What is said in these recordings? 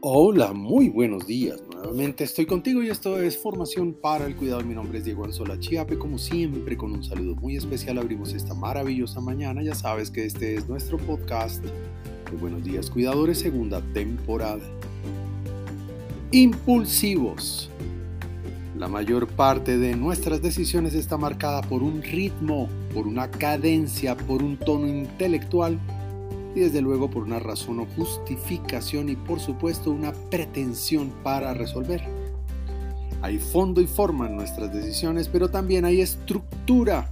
Hola, muy buenos días. Nuevamente estoy contigo y esto es Formación para el Cuidado. Mi nombre es Diego Anzola Chiape. Como siempre, con un saludo muy especial abrimos esta maravillosa mañana. Ya sabes que este es nuestro podcast de Buenos Días Cuidadores, segunda temporada. Impulsivos. La mayor parte de nuestras decisiones está marcada por un ritmo, por una cadencia, por un tono intelectual y desde luego por una razón o justificación y por supuesto una pretensión para resolver. Hay fondo y forma en nuestras decisiones, pero también hay estructura,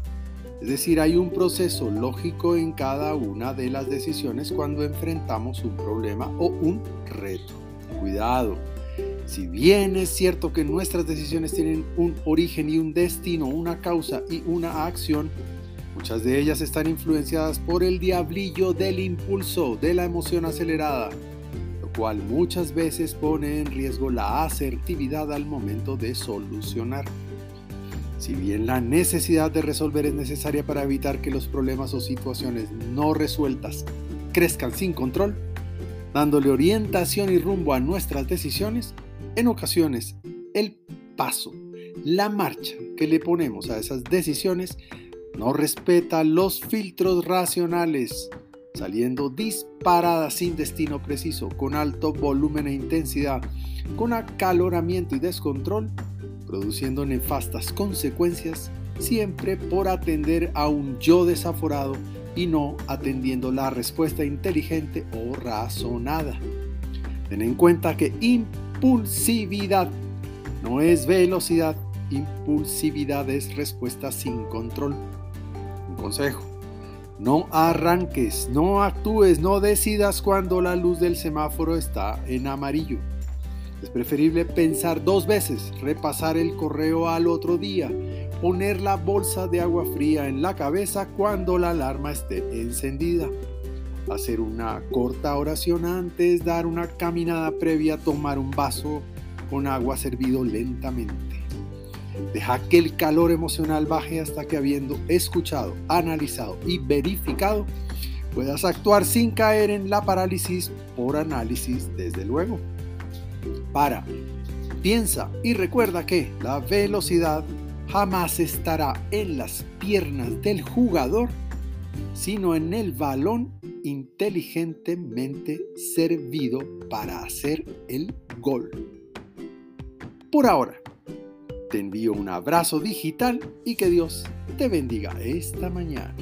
es decir, hay un proceso lógico en cada una de las decisiones cuando enfrentamos un problema o un reto. Cuidado, si bien es cierto que nuestras decisiones tienen un origen y un destino, una causa y una acción, Muchas de ellas están influenciadas por el diablillo del impulso, de la emoción acelerada, lo cual muchas veces pone en riesgo la asertividad al momento de solucionar. Si bien la necesidad de resolver es necesaria para evitar que los problemas o situaciones no resueltas crezcan sin control, dándole orientación y rumbo a nuestras decisiones, en ocasiones el paso, la marcha que le ponemos a esas decisiones no respeta los filtros racionales, saliendo disparada sin destino preciso, con alto volumen e intensidad, con acaloramiento y descontrol, produciendo nefastas consecuencias, siempre por atender a un yo desaforado y no atendiendo la respuesta inteligente o razonada. Ten en cuenta que impulsividad no es velocidad, impulsividad es respuesta sin control consejo. No arranques, no actúes, no decidas cuando la luz del semáforo está en amarillo. Es preferible pensar dos veces, repasar el correo al otro día, poner la bolsa de agua fría en la cabeza cuando la alarma esté encendida, hacer una corta oración antes, dar una caminada previa, tomar un vaso con agua servido lentamente. Deja que el calor emocional baje hasta que habiendo escuchado, analizado y verificado, puedas actuar sin caer en la parálisis por análisis, desde luego. Para, piensa y recuerda que la velocidad jamás estará en las piernas del jugador, sino en el balón inteligentemente servido para hacer el gol. Por ahora, te envío un abrazo digital y que Dios te bendiga esta mañana.